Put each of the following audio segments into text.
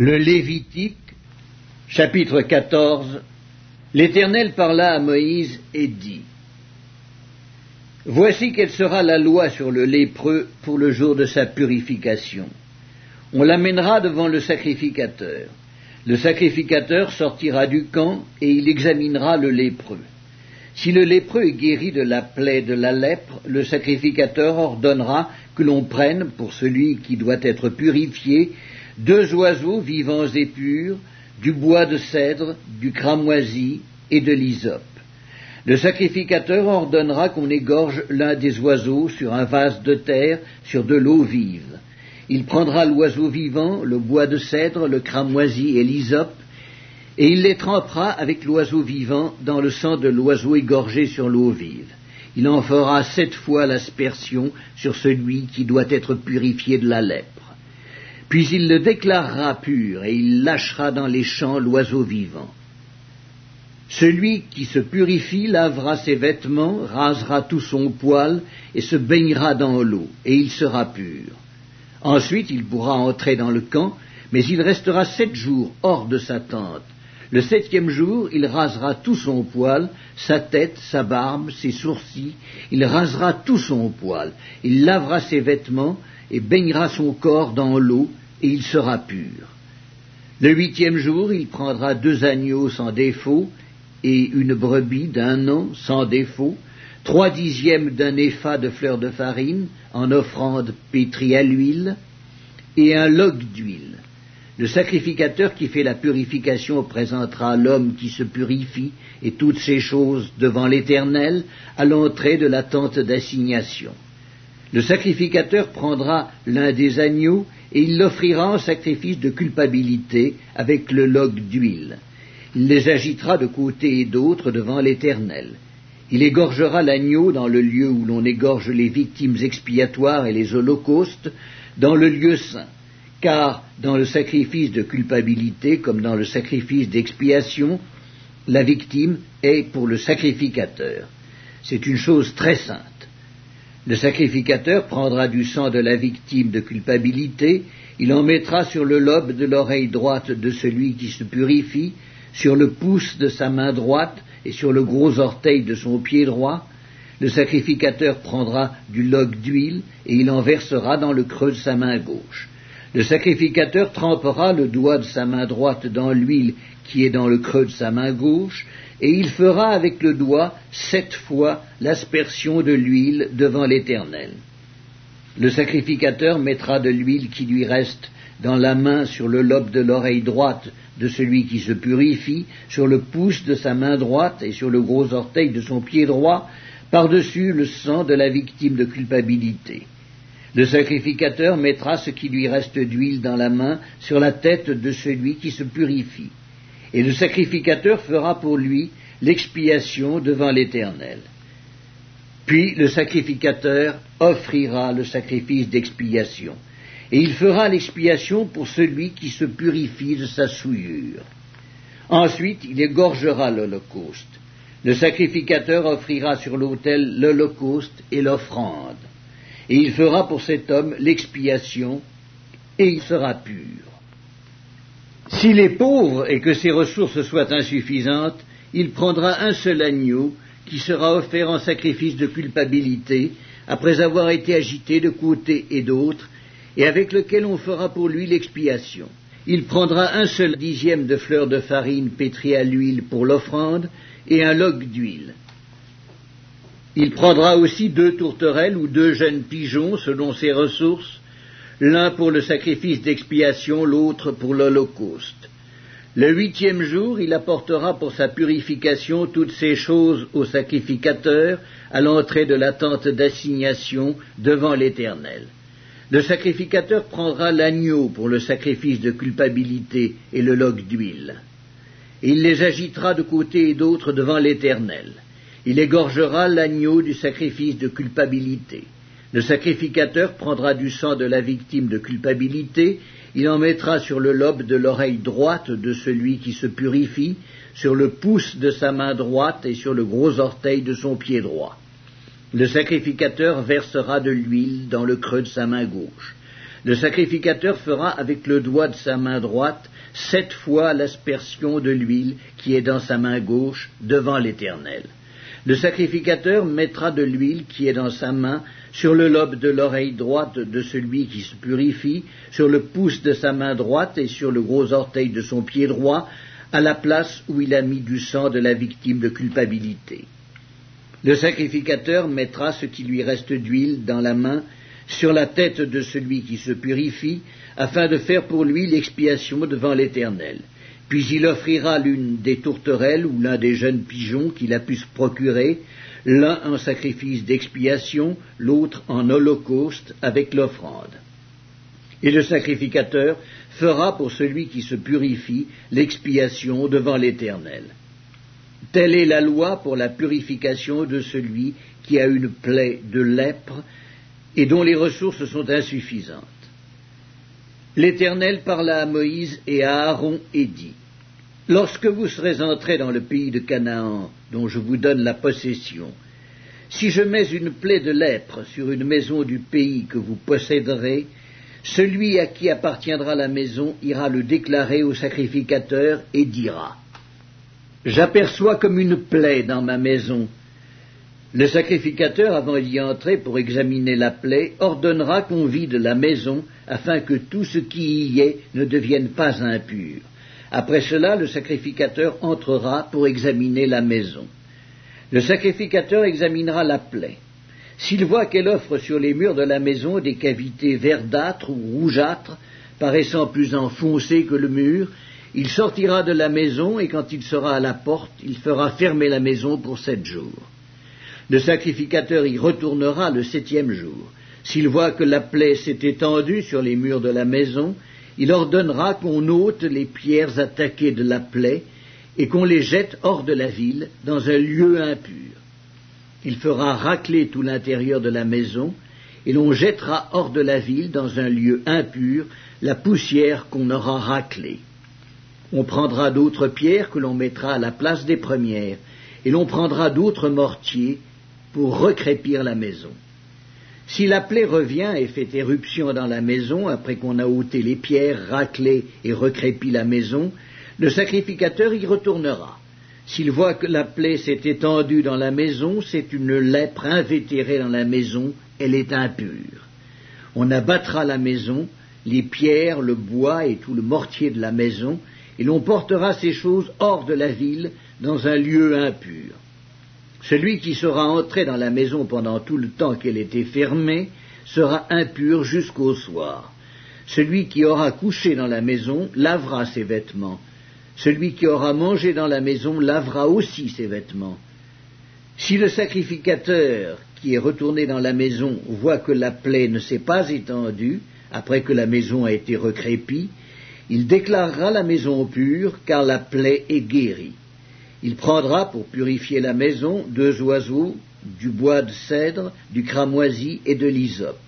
Le Lévitique, chapitre 14 L'Éternel parla à Moïse et dit Voici quelle sera la loi sur le lépreux pour le jour de sa purification. On l'amènera devant le sacrificateur. Le sacrificateur sortira du camp et il examinera le lépreux. Si le lépreux est guéri de la plaie de la lèpre, le sacrificateur ordonnera que l'on prenne, pour celui qui doit être purifié, deux oiseaux vivants et purs, du bois de cèdre, du cramoisi et de l'hysope. Le sacrificateur ordonnera qu'on égorge l'un des oiseaux sur un vase de terre, sur de l'eau vive. Il prendra l'oiseau vivant, le bois de cèdre, le cramoisi et l'hysope, et il les trempera avec l'oiseau vivant dans le sang de l'oiseau égorgé sur l'eau vive. Il en fera sept fois l'aspersion sur celui qui doit être purifié de la lèpre. Puis il le déclarera pur, et il lâchera dans les champs l'oiseau vivant. Celui qui se purifie lavera ses vêtements, rasera tout son poil, et se baignera dans l'eau, et il sera pur. Ensuite il pourra entrer dans le camp, mais il restera sept jours hors de sa tente. Le septième jour, il rasera tout son poil, sa tête, sa barbe, ses sourcils, il rasera tout son poil, il lavera ses vêtements, et baignera son corps dans l'eau, et il sera pur. Le huitième jour, il prendra deux agneaux sans défaut, et une brebis d'un an sans défaut, trois dixièmes d'un épha de fleurs de farine, en offrande pétrie à l'huile, et un log d'huile. Le sacrificateur qui fait la purification présentera l'homme qui se purifie et toutes ces choses devant l'Éternel à l'entrée de la tente d'assignation. Le sacrificateur prendra l'un des agneaux et il l'offrira en sacrifice de culpabilité avec le log d'huile. Il les agitera de côté et d'autre devant l'Éternel. Il égorgera l'agneau dans le lieu où l'on égorge les victimes expiatoires et les holocaustes, dans le lieu saint, car dans le sacrifice de culpabilité comme dans le sacrifice d'expiation, la victime est pour le sacrificateur. C'est une chose très sainte. Le sacrificateur prendra du sang de la victime de culpabilité, il en mettra sur le lobe de l'oreille droite de celui qui se purifie, sur le pouce de sa main droite et sur le gros orteil de son pied droit. Le sacrificateur prendra du log d'huile et il en versera dans le creux de sa main gauche. Le sacrificateur trempera le doigt de sa main droite dans l'huile qui est dans le creux de sa main gauche, et il fera avec le doigt sept fois l'aspersion de l'huile devant l'Éternel. Le sacrificateur mettra de l'huile qui lui reste dans la main sur le lobe de l'oreille droite de celui qui se purifie, sur le pouce de sa main droite et sur le gros orteil de son pied droit, par-dessus le sang de la victime de culpabilité. Le sacrificateur mettra ce qui lui reste d'huile dans la main sur la tête de celui qui se purifie et le sacrificateur fera pour lui l'expiation devant l'Éternel. Puis le sacrificateur offrira le sacrifice d'expiation, et il fera l'expiation pour celui qui se purifie de sa souillure. Ensuite, il égorgera l'Holocauste. Le sacrificateur offrira sur l'autel l'Holocauste et l'offrande, et il fera pour cet homme l'expiation, et il sera pur. S'il est pauvre et que ses ressources soient insuffisantes, il prendra un seul agneau qui sera offert en sacrifice de culpabilité, après avoir été agité de côté et d'autre, et avec lequel on fera pour lui l'expiation. Il prendra un seul dixième de fleurs de farine pétrie à l'huile pour l'offrande, et un log d'huile. Il prendra aussi deux tourterelles ou deux jeunes pigeons selon ses ressources, l'un pour le sacrifice d'expiation, l'autre pour l'Holocauste. Le huitième jour, il apportera pour sa purification toutes ces choses au sacrificateur à l'entrée de la tente d'assignation devant l'Éternel. Le sacrificateur prendra l'agneau pour le sacrifice de culpabilité et le log d'huile. Il les agitera de côté et d'autre devant l'Éternel. Il égorgera l'agneau du sacrifice de culpabilité. Le sacrificateur prendra du sang de la victime de culpabilité, il en mettra sur le lobe de l'oreille droite de celui qui se purifie, sur le pouce de sa main droite et sur le gros orteil de son pied droit. Le sacrificateur versera de l'huile dans le creux de sa main gauche. Le sacrificateur fera avec le doigt de sa main droite sept fois l'aspersion de l'huile qui est dans sa main gauche devant l'Éternel. Le sacrificateur mettra de l'huile qui est dans sa main sur le lobe de l'oreille droite de celui qui se purifie, sur le pouce de sa main droite et sur le gros orteil de son pied droit, à la place où il a mis du sang de la victime de culpabilité. Le sacrificateur mettra ce qui lui reste d'huile dans la main sur la tête de celui qui se purifie, afin de faire pour lui l'expiation devant l'Éternel. Puis il offrira l'une des tourterelles ou l'un des jeunes pigeons qu'il a pu se procurer, l'un en sacrifice d'expiation, l'autre en holocauste avec l'offrande. Et le sacrificateur fera pour celui qui se purifie l'expiation devant l'Éternel. Telle est la loi pour la purification de celui qui a une plaie de lèpre et dont les ressources sont insuffisantes. L'Éternel parla à Moïse et à Aaron et dit Lorsque vous serez entrés dans le pays de Canaan, dont je vous donne la possession, si je mets une plaie de lèpre sur une maison du pays que vous posséderez, celui à qui appartiendra la maison ira le déclarer au sacrificateur et dira J'aperçois comme une plaie dans ma maison. Le sacrificateur, avant d'y entrer pour examiner la plaie, ordonnera qu'on vide la maison afin que tout ce qui y est ne devienne pas impur. Après cela, le sacrificateur entrera pour examiner la maison. Le sacrificateur examinera la plaie. S'il voit qu'elle offre sur les murs de la maison des cavités verdâtres ou rougeâtres, paraissant plus enfoncées que le mur, il sortira de la maison et quand il sera à la porte, il fera fermer la maison pour sept jours. Le sacrificateur y retournera le septième jour. S'il voit que la plaie s'est étendue sur les murs de la maison, il ordonnera qu'on ôte les pierres attaquées de la plaie et qu'on les jette hors de la ville, dans un lieu impur. Il fera racler tout l'intérieur de la maison, et l'on jettera hors de la ville, dans un lieu impur, la poussière qu'on aura raclée. On prendra d'autres pierres que l'on mettra à la place des premières, et l'on prendra d'autres mortiers pour recrépir la maison. Si la plaie revient et fait éruption dans la maison, après qu'on a ôté les pierres, raclé et recrépi la maison, le sacrificateur y retournera. S'il voit que la plaie s'est étendue dans la maison, c'est une lèpre invétérée dans la maison, elle est impure. On abattra la maison, les pierres, le bois et tout le mortier de la maison, et l'on portera ces choses hors de la ville, dans un lieu impur. Celui qui sera entré dans la maison pendant tout le temps qu'elle était fermée sera impur jusqu'au soir. Celui qui aura couché dans la maison lavera ses vêtements, celui qui aura mangé dans la maison lavera aussi ses vêtements. Si le sacrificateur qui est retourné dans la maison voit que la plaie ne s'est pas étendue, après que la maison a été recrépie, il déclarera la maison pure, car la plaie est guérie. Il prendra pour purifier la maison deux oiseaux, du bois de cèdre, du cramoisi et de l'hysope.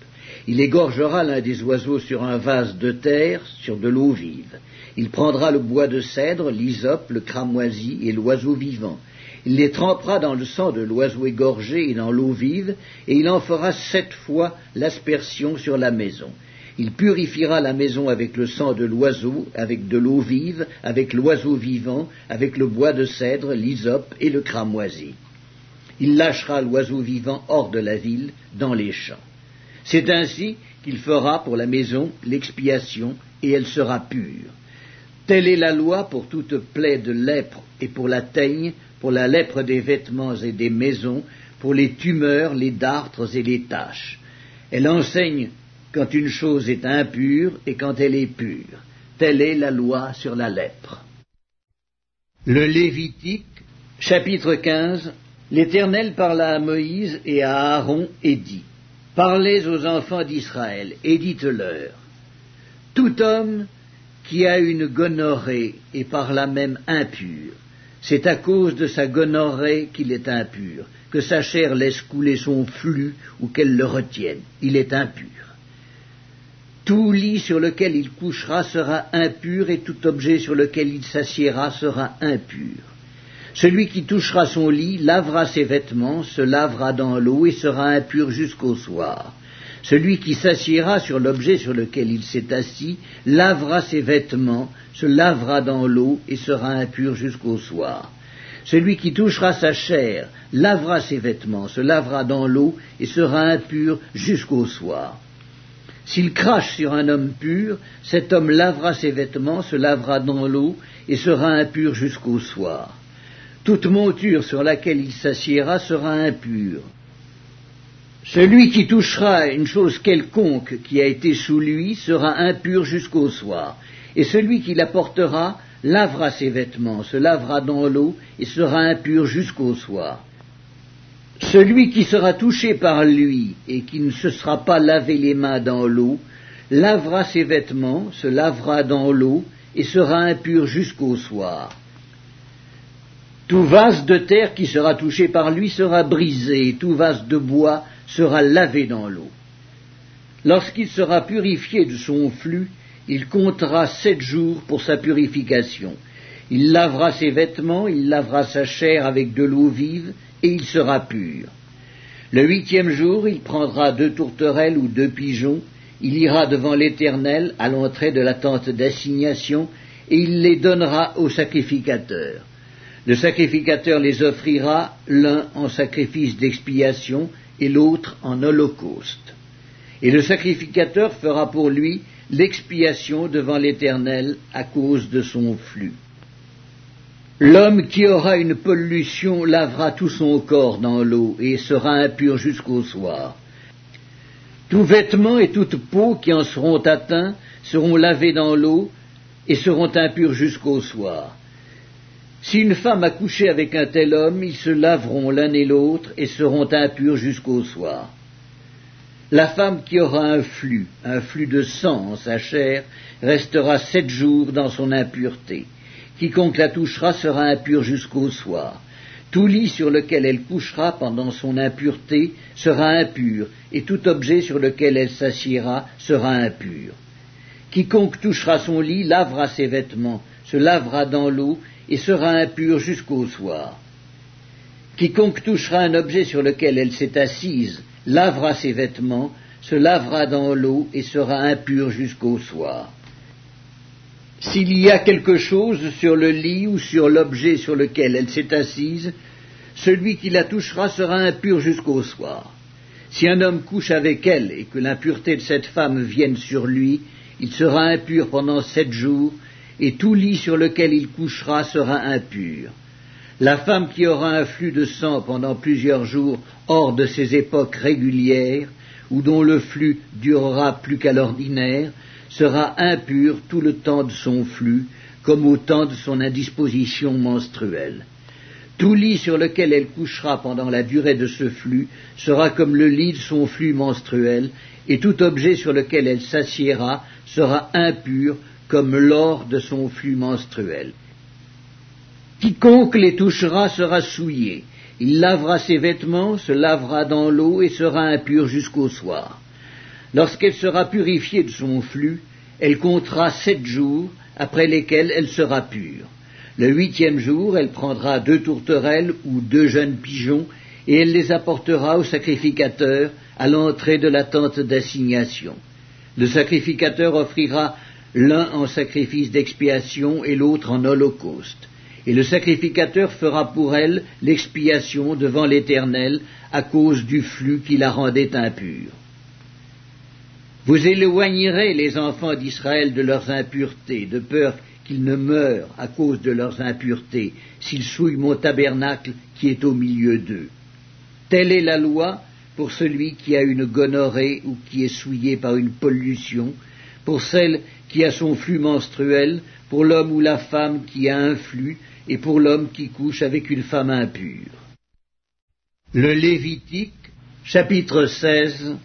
Il égorgera l'un des oiseaux sur un vase de terre, sur de l'eau vive. Il prendra le bois de cèdre, l'hysope, le cramoisi et l'oiseau vivant. Il les trempera dans le sang de l'oiseau égorgé et dans l'eau vive, et il en fera sept fois l'aspersion sur la maison. Il purifiera la maison avec le sang de l'oiseau, avec de l'eau vive, avec l'oiseau vivant, avec le bois de cèdre, l'hysope et le cramoisi. Il lâchera l'oiseau vivant hors de la ville, dans les champs. C'est ainsi qu'il fera pour la maison l'expiation, et elle sera pure. Telle est la loi pour toute plaie de lèpre et pour la teigne, pour la lèpre des vêtements et des maisons, pour les tumeurs, les dartres et les taches. Elle enseigne quand une chose est impure et quand elle est pure. Telle est la loi sur la lèpre. Le Lévitique, chapitre 15, L'Éternel parla à Moïse et à Aaron et dit, Parlez aux enfants d'Israël et dites-leur, Tout homme qui a une gonorrhée et par là même impur. C'est à cause de sa gonorrhée qu'il est impur, que sa chair laisse couler son flux ou qu'elle le retienne. Il est impur. Tout lit sur lequel il couchera sera impur et tout objet sur lequel il s'assiera sera impur. Celui qui touchera son lit lavera ses vêtements, se lavera dans l'eau et sera impur jusqu'au soir. Celui qui s'assiera sur l'objet sur lequel il s'est assis lavera ses vêtements, se lavera dans l'eau et sera impur jusqu'au soir. Celui qui touchera sa chair lavera ses vêtements, se lavera dans l'eau et sera impur jusqu'au soir. S'il crache sur un homme pur, cet homme lavera ses vêtements, se lavera dans l'eau et sera impur jusqu'au soir. Toute monture sur laquelle il s'assiera sera impure. Celui qui touchera une chose quelconque qui a été sous lui sera impur jusqu'au soir, et celui qui la portera lavera ses vêtements, se lavera dans l'eau et sera impur jusqu'au soir. Celui qui sera touché par lui et qui ne se sera pas lavé les mains dans l'eau, lavera ses vêtements, se lavera dans l'eau et sera impur jusqu'au soir. Tout vase de terre qui sera touché par lui sera brisé, et tout vase de bois sera lavé dans l'eau. Lorsqu'il sera purifié de son flux, il comptera sept jours pour sa purification. Il lavera ses vêtements, il lavera sa chair avec de l'eau vive, et il sera pur. Le huitième jour, il prendra deux tourterelles ou deux pigeons, il ira devant l'Éternel à l'entrée de la tente d'assignation, et il les donnera au sacrificateur. Le sacrificateur les offrira, l'un en sacrifice d'expiation et l'autre en holocauste. Et le sacrificateur fera pour lui l'expiation devant l'Éternel à cause de son flux. L'homme qui aura une pollution lavera tout son corps dans l'eau et sera impur jusqu'au soir. Tout vêtement et toute peau qui en seront atteints seront lavés dans l'eau et seront impurs jusqu'au soir. Si une femme a couché avec un tel homme, ils se laveront l'un et l'autre et seront impurs jusqu'au soir. La femme qui aura un flux, un flux de sang en sa chair, restera sept jours dans son impureté. Quiconque la touchera sera impur jusqu'au soir. Tout lit sur lequel elle couchera pendant son impureté sera impur, et tout objet sur lequel elle s'assiera sera impur. Quiconque touchera son lit lavera ses vêtements, se lavera dans l'eau, et sera impur jusqu'au soir. Quiconque touchera un objet sur lequel elle s'est assise lavera ses vêtements, se lavera dans l'eau et sera impur jusqu'au soir. S'il y a quelque chose sur le lit ou sur l'objet sur lequel elle s'est assise, celui qui la touchera sera impur jusqu'au soir. Si un homme couche avec elle et que l'impureté de cette femme vienne sur lui, il sera impur pendant sept jours, et tout lit sur lequel il couchera sera impur. La femme qui aura un flux de sang pendant plusieurs jours hors de ses époques régulières, ou dont le flux durera plus qu'à l'ordinaire, sera impure tout le temps de son flux, comme au temps de son indisposition menstruelle. Tout lit sur lequel elle couchera pendant la durée de ce flux sera comme le lit de son flux menstruel, et tout objet sur lequel elle s'assiera sera impur comme l'or de son flux menstruel. Quiconque les touchera sera souillé. Il lavera ses vêtements, se lavera dans l'eau et sera impur jusqu'au soir. Lorsqu'elle sera purifiée de son flux, elle comptera sept jours, après lesquels elle sera pure. Le huitième jour, elle prendra deux tourterelles ou deux jeunes pigeons, et elle les apportera au sacrificateur à l'entrée de la tente d'assignation. Le sacrificateur offrira l'un en sacrifice d'expiation et l'autre en holocauste et le sacrificateur fera pour elle l'expiation devant l'Éternel à cause du flux qui la rendait impure. Vous éloignerez les enfants d'Israël de leurs impuretés, de peur qu'ils ne meurent à cause de leurs impuretés, s'ils souillent mon tabernacle qui est au milieu d'eux. Telle est la loi pour celui qui a une gonorrhée ou qui est souillé par une pollution, pour celle qui a son flux menstruel, pour l'homme ou la femme qui a un flux, et pour l'homme qui couche avec une femme impure. Le Lévitique, chapitre 16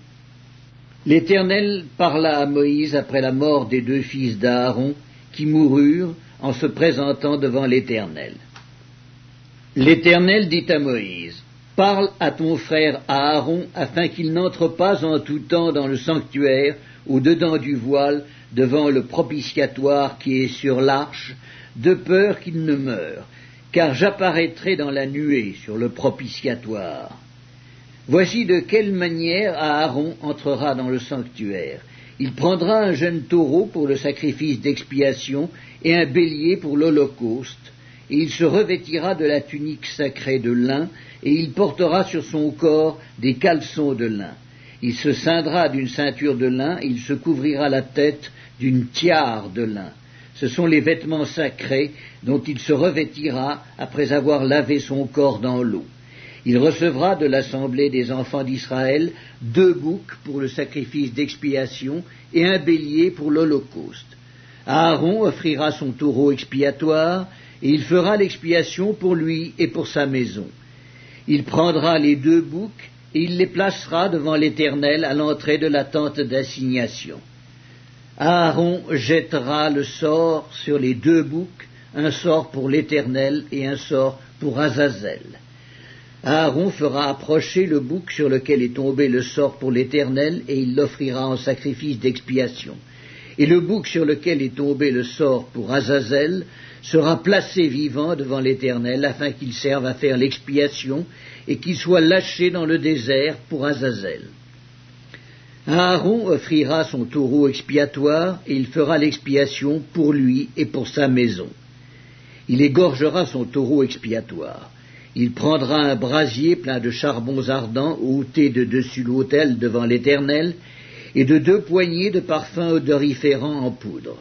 L'Éternel parla à Moïse après la mort des deux fils d'Aaron qui moururent en se présentant devant l'Éternel. L'Éternel dit à Moïse, Parle à ton frère Aaron afin qu'il n'entre pas en tout temps dans le sanctuaire au-dedans du voile devant le propitiatoire qui est sur l'arche de peur qu'il ne meure, car j'apparaîtrai dans la nuée sur le propitiatoire. Voici de quelle manière Aaron entrera dans le sanctuaire. Il prendra un jeune taureau pour le sacrifice d'expiation et un bélier pour l'holocauste, et il se revêtira de la tunique sacrée de lin, et il portera sur son corps des caleçons de lin. Il se ceindra d'une ceinture de lin, et il se couvrira la tête d'une tiare de lin. Ce sont les vêtements sacrés dont il se revêtira après avoir lavé son corps dans l'eau. Il recevra de l'assemblée des enfants d'Israël deux boucs pour le sacrifice d'expiation et un bélier pour l'holocauste. Aaron offrira son taureau expiatoire, et il fera l'expiation pour lui et pour sa maison. Il prendra les deux boucs, et il les placera devant l'Éternel à l'entrée de la tente d'assignation. Aaron jettera le sort sur les deux boucs, un sort pour l'Éternel et un sort pour Azazel. Aaron fera approcher le bouc sur lequel est tombé le sort pour l'Éternel, et il l'offrira en sacrifice d'expiation. Et le bouc sur lequel est tombé le sort pour Azazel sera placé vivant devant l'Éternel, afin qu'il serve à faire l'expiation, et qu'il soit lâché dans le désert pour Azazel. Aaron offrira son taureau expiatoire, et il fera l'expiation pour lui et pour sa maison. Il égorgera son taureau expiatoire. Il prendra un brasier plein de charbons ardents ôtés de dessus l'autel devant l'Éternel, et de deux poignées de parfums odoriférants en poudre.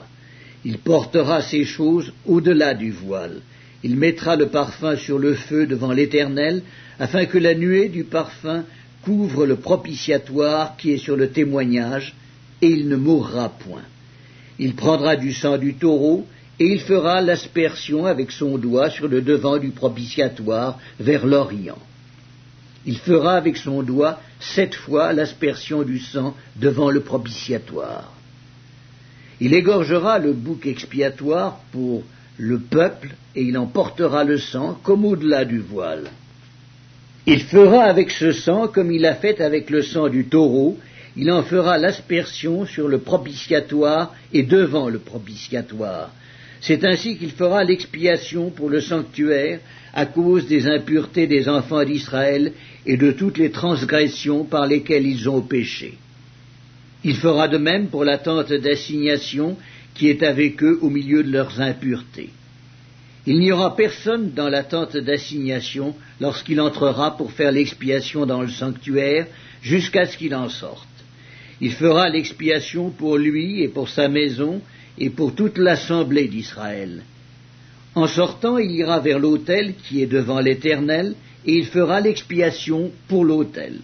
Il portera ces choses au-delà du voile. Il mettra le parfum sur le feu devant l'Éternel, afin que la nuée du parfum couvre le propitiatoire qui est sur le témoignage, et il ne mourra point. Il prendra du sang du taureau, et il fera l'aspersion avec son doigt sur le devant du propitiatoire vers l'Orient. Il fera avec son doigt sept fois l'aspersion du sang devant le propitiatoire. Il égorgera le bouc expiatoire pour le peuple, et il en portera le sang comme au-delà du voile. Il fera avec ce sang comme il a fait avec le sang du taureau, il en fera l'aspersion sur le propitiatoire et devant le propitiatoire. C'est ainsi qu'il fera l'expiation pour le sanctuaire à cause des impuretés des enfants d'Israël et de toutes les transgressions par lesquelles ils ont péché. Il fera de même pour la tente d'assignation qui est avec eux au milieu de leurs impuretés. Il n'y aura personne dans la tente d'assignation lorsqu'il entrera pour faire l'expiation dans le sanctuaire jusqu'à ce qu'il en sorte. Il fera l'expiation pour lui et pour sa maison et pour toute l'assemblée d'Israël. En sortant, il ira vers l'autel qui est devant l'Éternel, et il fera l'expiation pour l'autel.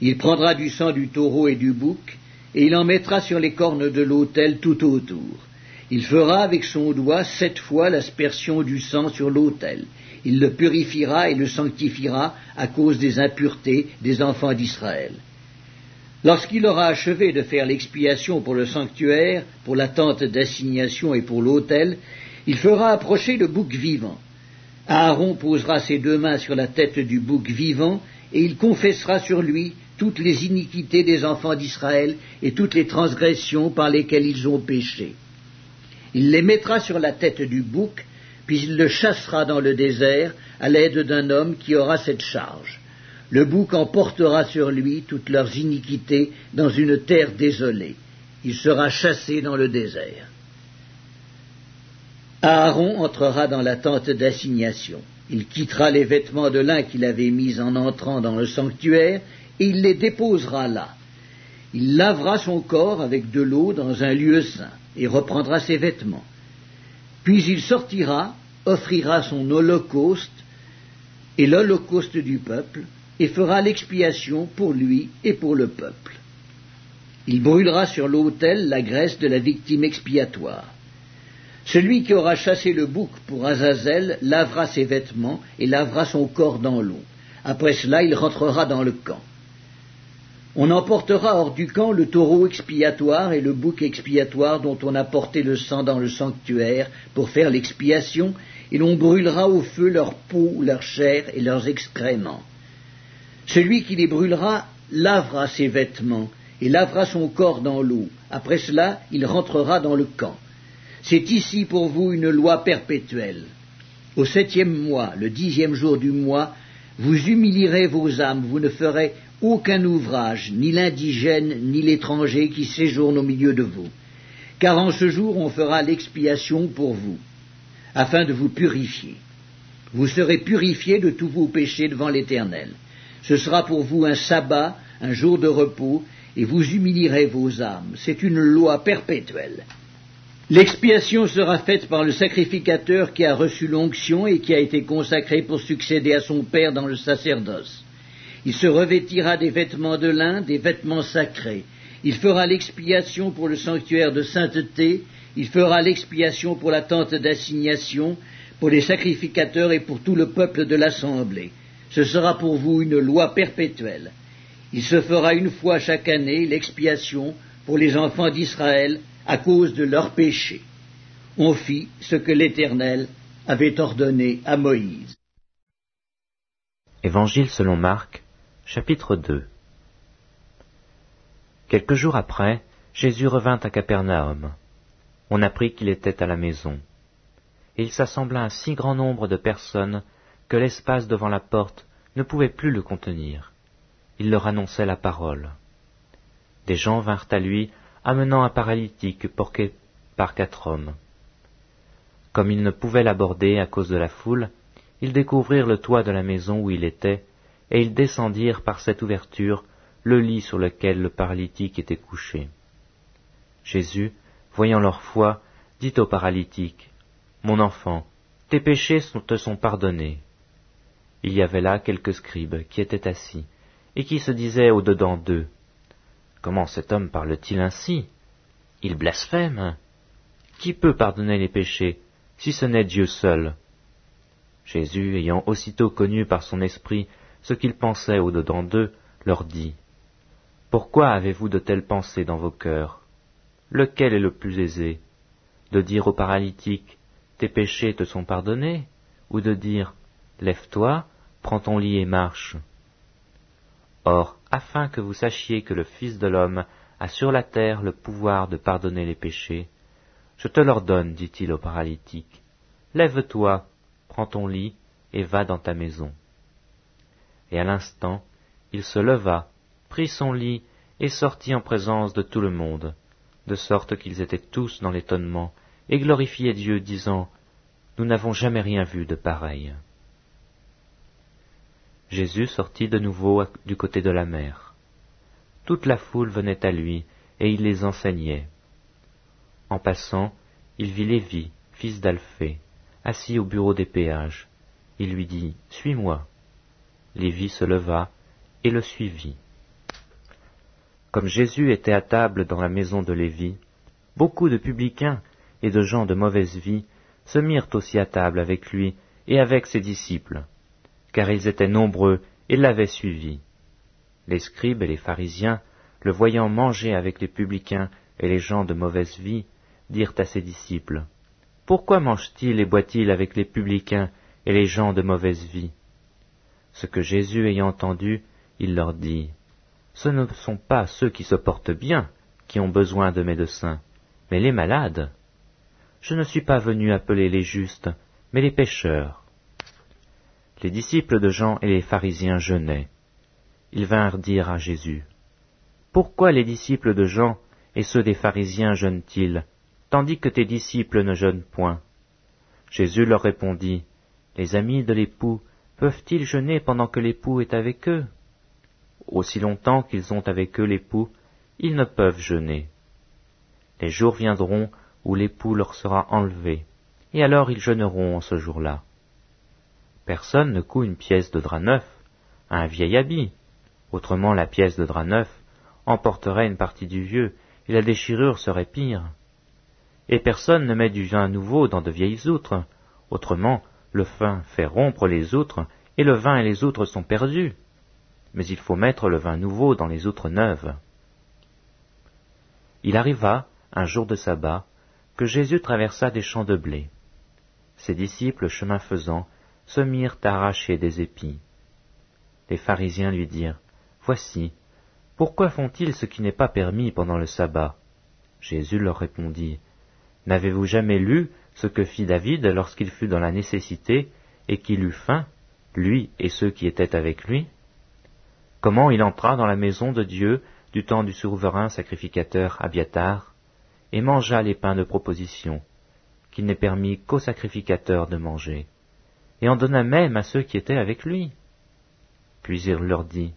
Il prendra du sang du taureau et du bouc, et il en mettra sur les cornes de l'autel tout autour. Il fera avec son doigt sept fois l'aspersion du sang sur l'autel. Il le purifiera et le sanctifiera à cause des impuretés des enfants d'Israël. Lorsqu'il aura achevé de faire l'expiation pour le sanctuaire, pour la tente d'assignation et pour l'autel, il fera approcher le bouc vivant. Aaron posera ses deux mains sur la tête du bouc vivant, et il confessera sur lui toutes les iniquités des enfants d'Israël et toutes les transgressions par lesquelles ils ont péché. Il les mettra sur la tête du bouc, puis il le chassera dans le désert à l'aide d'un homme qui aura cette charge. Le bouc emportera sur lui toutes leurs iniquités dans une terre désolée. Il sera chassé dans le désert. Aaron entrera dans la tente d'assignation. Il quittera les vêtements de lin qu'il avait mis en entrant dans le sanctuaire, et il les déposera là. Il lavera son corps avec de l'eau dans un lieu saint et reprendra ses vêtements. Puis il sortira, offrira son holocauste et l'holocauste du peuple, et fera l'expiation pour lui et pour le peuple. Il brûlera sur l'autel la graisse de la victime expiatoire. Celui qui aura chassé le bouc pour Azazel lavera ses vêtements et lavera son corps dans l'eau. Après cela, il rentrera dans le camp. On emportera hors du camp le taureau expiatoire et le bouc expiatoire dont on a porté le sang dans le sanctuaire pour faire l'expiation, et l'on brûlera au feu leur peau, leur chair et leurs excréments. Celui qui les brûlera lavera ses vêtements et lavera son corps dans l'eau. Après cela, il rentrera dans le camp. C'est ici pour vous une loi perpétuelle. Au septième mois, le dixième jour du mois, vous humilierez vos âmes, vous ne ferez aucun ouvrage, ni l'indigène, ni l'étranger qui séjourne au milieu de vous. Car en ce jour on fera l'expiation pour vous, afin de vous purifier. Vous serez purifiés de tous vos péchés devant l'Éternel. Ce sera pour vous un sabbat, un jour de repos, et vous humilierez vos âmes. C'est une loi perpétuelle. L'expiation sera faite par le sacrificateur qui a reçu l'onction et qui a été consacré pour succéder à son Père dans le sacerdoce. Il se revêtira des vêtements de lin, des vêtements sacrés. Il fera l'expiation pour le sanctuaire de sainteté, il fera l'expiation pour la tente d'assignation, pour les sacrificateurs et pour tout le peuple de l'assemblée. Ce sera pour vous une loi perpétuelle. Il se fera une fois chaque année l'expiation pour les enfants d'Israël à cause de leurs péchés. On fit ce que l'Éternel avait ordonné à Moïse. Évangile selon Marc, chapitre 2 Quelques jours après, Jésus revint à Capernaum. On apprit qu'il était à la maison. Et il s'assembla un si grand nombre de personnes que l'espace devant la porte ne pouvait plus le contenir. Il leur annonçait la parole. Des gens vinrent à lui amenant un paralytique porté par quatre hommes. Comme ils ne pouvaient l'aborder à cause de la foule, ils découvrirent le toit de la maison où il était, et ils descendirent par cette ouverture le lit sur lequel le paralytique était couché. Jésus, voyant leur foi, dit au paralytique, Mon enfant, tes péchés te sont pardonnés. Il y avait là quelques scribes qui étaient assis, et qui se disaient au-dedans d'eux, Comment cet homme parle-t-il ainsi? Il blasphème. Qui peut pardonner les péchés, si ce n'est Dieu seul? Jésus, ayant aussitôt connu par son esprit ce qu'ils pensaient au-dedans d'eux, leur dit, Pourquoi avez-vous de telles pensées dans vos cœurs? Lequel est le plus aisé De dire au paralytique, Tes péchés te sont pardonnés ou de dire, Lève-toi, prends ton lit et marche Or, afin que vous sachiez que le Fils de l'homme a sur la terre le pouvoir de pardonner les péchés, je te l'ordonne, dit-il au paralytique, lève-toi, prends ton lit, et va dans ta maison. Et à l'instant, il se leva, prit son lit, et sortit en présence de tout le monde, de sorte qu'ils étaient tous dans l'étonnement, et glorifiaient Dieu, disant, Nous n'avons jamais rien vu de pareil. Jésus sortit de nouveau du côté de la mer. Toute la foule venait à lui, et il les enseignait. En passant, il vit Lévi, fils d'Alphée, assis au bureau des péages. Il lui dit, Suis-moi. Lévi se leva et le suivit. Comme Jésus était à table dans la maison de Lévi, beaucoup de publicains et de gens de mauvaise vie se mirent aussi à table avec lui et avec ses disciples car ils étaient nombreux et l'avaient suivi. Les scribes et les pharisiens, le voyant manger avec les publicains et les gens de mauvaise vie, dirent à ses disciples, Pourquoi mange-t-il et boit-il avec les publicains et les gens de mauvaise vie? Ce que Jésus ayant entendu, il leur dit, Ce ne sont pas ceux qui se portent bien qui ont besoin de médecins, mais les malades. Je ne suis pas venu appeler les justes, mais les pécheurs les disciples de Jean et les pharisiens jeûnaient. Ils vinrent dire à Jésus, Pourquoi les disciples de Jean et ceux des pharisiens jeûnent-ils, tandis que tes disciples ne jeûnent point? Jésus leur répondit, Les amis de l'époux peuvent-ils jeûner pendant que l'époux est avec eux? Aussi longtemps qu'ils ont avec eux l'époux, ils ne peuvent jeûner. Les jours viendront où l'époux leur sera enlevé, et alors ils jeûneront en ce jour-là. Personne ne coud une pièce de drap neuf à un vieil habit. Autrement, la pièce de drap neuf emporterait une partie du vieux, et la déchirure serait pire. Et personne ne met du vin nouveau dans de vieilles outres. Autrement, le vin fait rompre les outres, et le vin et les outres sont perdus. Mais il faut mettre le vin nouveau dans les outres neuves. Il arriva, un jour de sabbat, que Jésus traversa des champs de blé. Ses disciples, chemin faisant, se mirent à arracher des épis. Les pharisiens lui dirent, Voici, pourquoi font-ils ce qui n'est pas permis pendant le sabbat? Jésus leur répondit, N'avez-vous jamais lu ce que fit David lorsqu'il fut dans la nécessité et qu'il eut faim, lui et ceux qui étaient avec lui? Comment il entra dans la maison de Dieu du temps du souverain sacrificateur Abiatar, et mangea les pains de proposition, qu'il n'est permis qu'aux sacrificateurs de manger, et en donna même à ceux qui étaient avec lui. Puis il leur dit,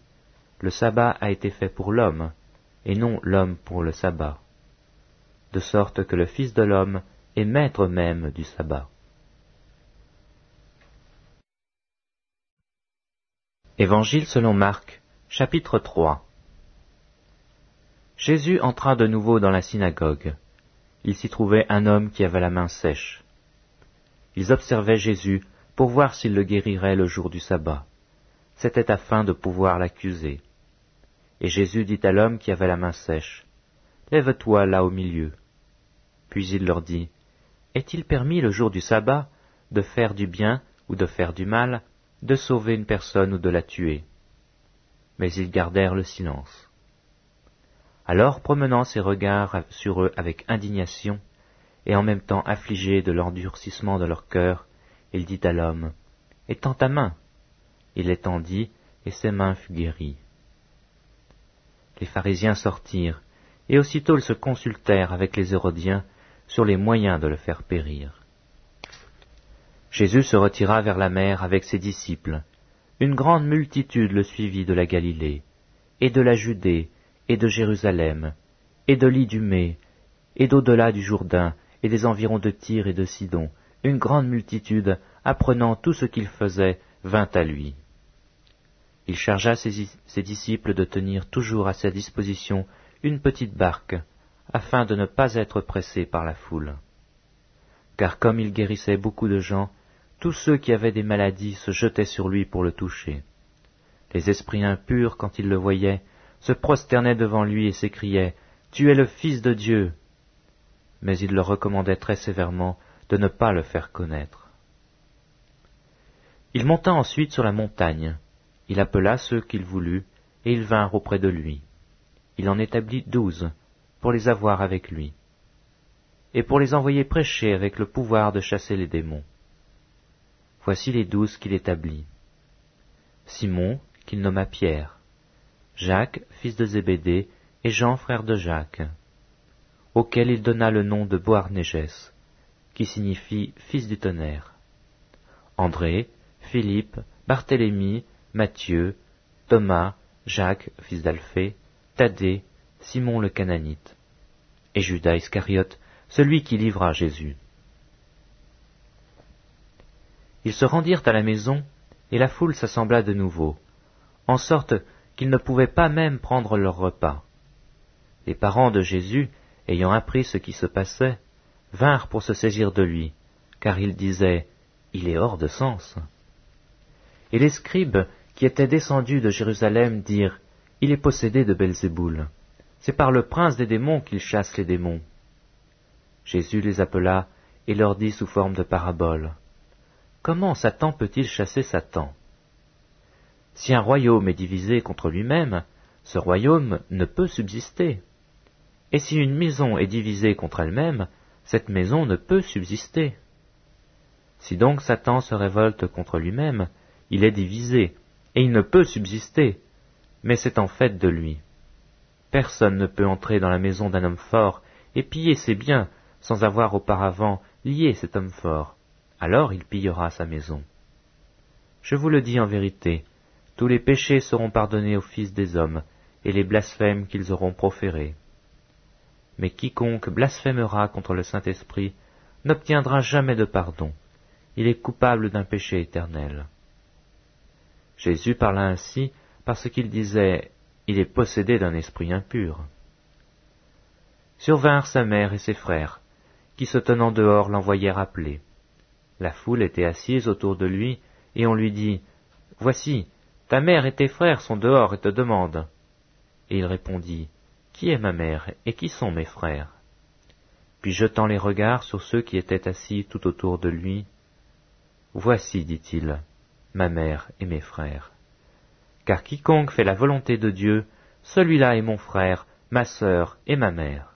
Le sabbat a été fait pour l'homme, et non l'homme pour le sabbat, de sorte que le Fils de l'homme est maître même du sabbat. Évangile selon Marc, chapitre 3 Jésus entra de nouveau dans la synagogue. Il s'y trouvait un homme qui avait la main sèche. Ils observaient Jésus pour voir s'il le guérirait le jour du sabbat. C'était afin de pouvoir l'accuser. Et Jésus dit à l'homme qui avait la main sèche, Lève-toi là au milieu. Puis il leur dit, Est-il permis le jour du sabbat de faire du bien ou de faire du mal, de sauver une personne ou de la tuer? Mais ils gardèrent le silence. Alors, promenant ses regards sur eux avec indignation, et en même temps affligé de l'endurcissement de leur cœur, il dit à l'homme, Étends ta main. Il l'étendit, et ses mains furent guéries. Les pharisiens sortirent, et aussitôt ils se consultèrent avec les Hérodiens sur les moyens de le faire périr. Jésus se retira vers la mer avec ses disciples. Une grande multitude le suivit de la Galilée, et de la Judée, et de Jérusalem, et de l'Idumée, et d'au-delà du Jourdain, et des environs de Tyr et de Sidon. Une grande multitude, apprenant tout ce qu'il faisait, vint à lui. Il chargea ses, disciples de tenir toujours à sa disposition une petite barque, afin de ne pas être pressés par la foule. Car comme il guérissait beaucoup de gens, tous ceux qui avaient des maladies se jetaient sur lui pour le toucher. Les esprits impurs, quand ils le voyaient, se prosternaient devant lui et s'écriaient Tu es le Fils de Dieu. Mais il leur recommandait très sévèrement de ne pas le faire connaître. Il monta ensuite sur la montagne, il appela ceux qu'il voulut, et ils vinrent auprès de lui. Il en établit douze, pour les avoir avec lui, et pour les envoyer prêcher avec le pouvoir de chasser les démons. Voici les douze qu'il établit. Simon, qu'il nomma Pierre, Jacques, fils de Zébédée, et Jean, frère de Jacques, auquel il donna le nom de signifie fils du tonnerre. André, Philippe, Barthélemy, Matthieu, Thomas, Jacques, fils d'Alphée, Thaddée, Simon le Cananite, et Judas Iscariote, celui qui livra Jésus. Ils se rendirent à la maison, et la foule s'assembla de nouveau, en sorte qu'ils ne pouvaient pas même prendre leur repas. Les parents de Jésus, ayant appris ce qui se passait, vinrent pour se saisir de lui, car ils disaient Il est hors de sens. Et les scribes qui étaient descendus de Jérusalem dirent Il est possédé de Belzéboul. C'est par le prince des démons qu'il chasse les démons. Jésus les appela et leur dit sous forme de parabole Comment Satan peut-il chasser Satan? Si un royaume est divisé contre lui-même, ce royaume ne peut subsister. Et si une maison est divisée contre elle-même, cette maison ne peut subsister. Si donc Satan se révolte contre lui-même, il est divisé, et il ne peut subsister, mais c'est en fait de lui. Personne ne peut entrer dans la maison d'un homme fort et piller ses biens sans avoir auparavant lié cet homme fort. Alors il pillera sa maison. Je vous le dis en vérité, tous les péchés seront pardonnés aux fils des hommes, et les blasphèmes qu'ils auront proférés. Mais quiconque blasphémera contre le Saint-Esprit n'obtiendra jamais de pardon. Il est coupable d'un péché éternel. Jésus parla ainsi parce qu'il disait Il est possédé d'un esprit impur. Survinrent sa mère et ses frères, qui se tenant dehors l'envoyèrent appeler. La foule était assise autour de lui, et on lui dit Voici, ta mère et tes frères sont dehors et te demandent. Et il répondit Qui est ma mère et qui sont mes frères? Puis jetant les regards sur ceux qui étaient assis tout autour de lui, Voici, dit-il, ma mère et mes frères. Car quiconque fait la volonté de Dieu, celui-là est mon frère, ma sœur et ma mère.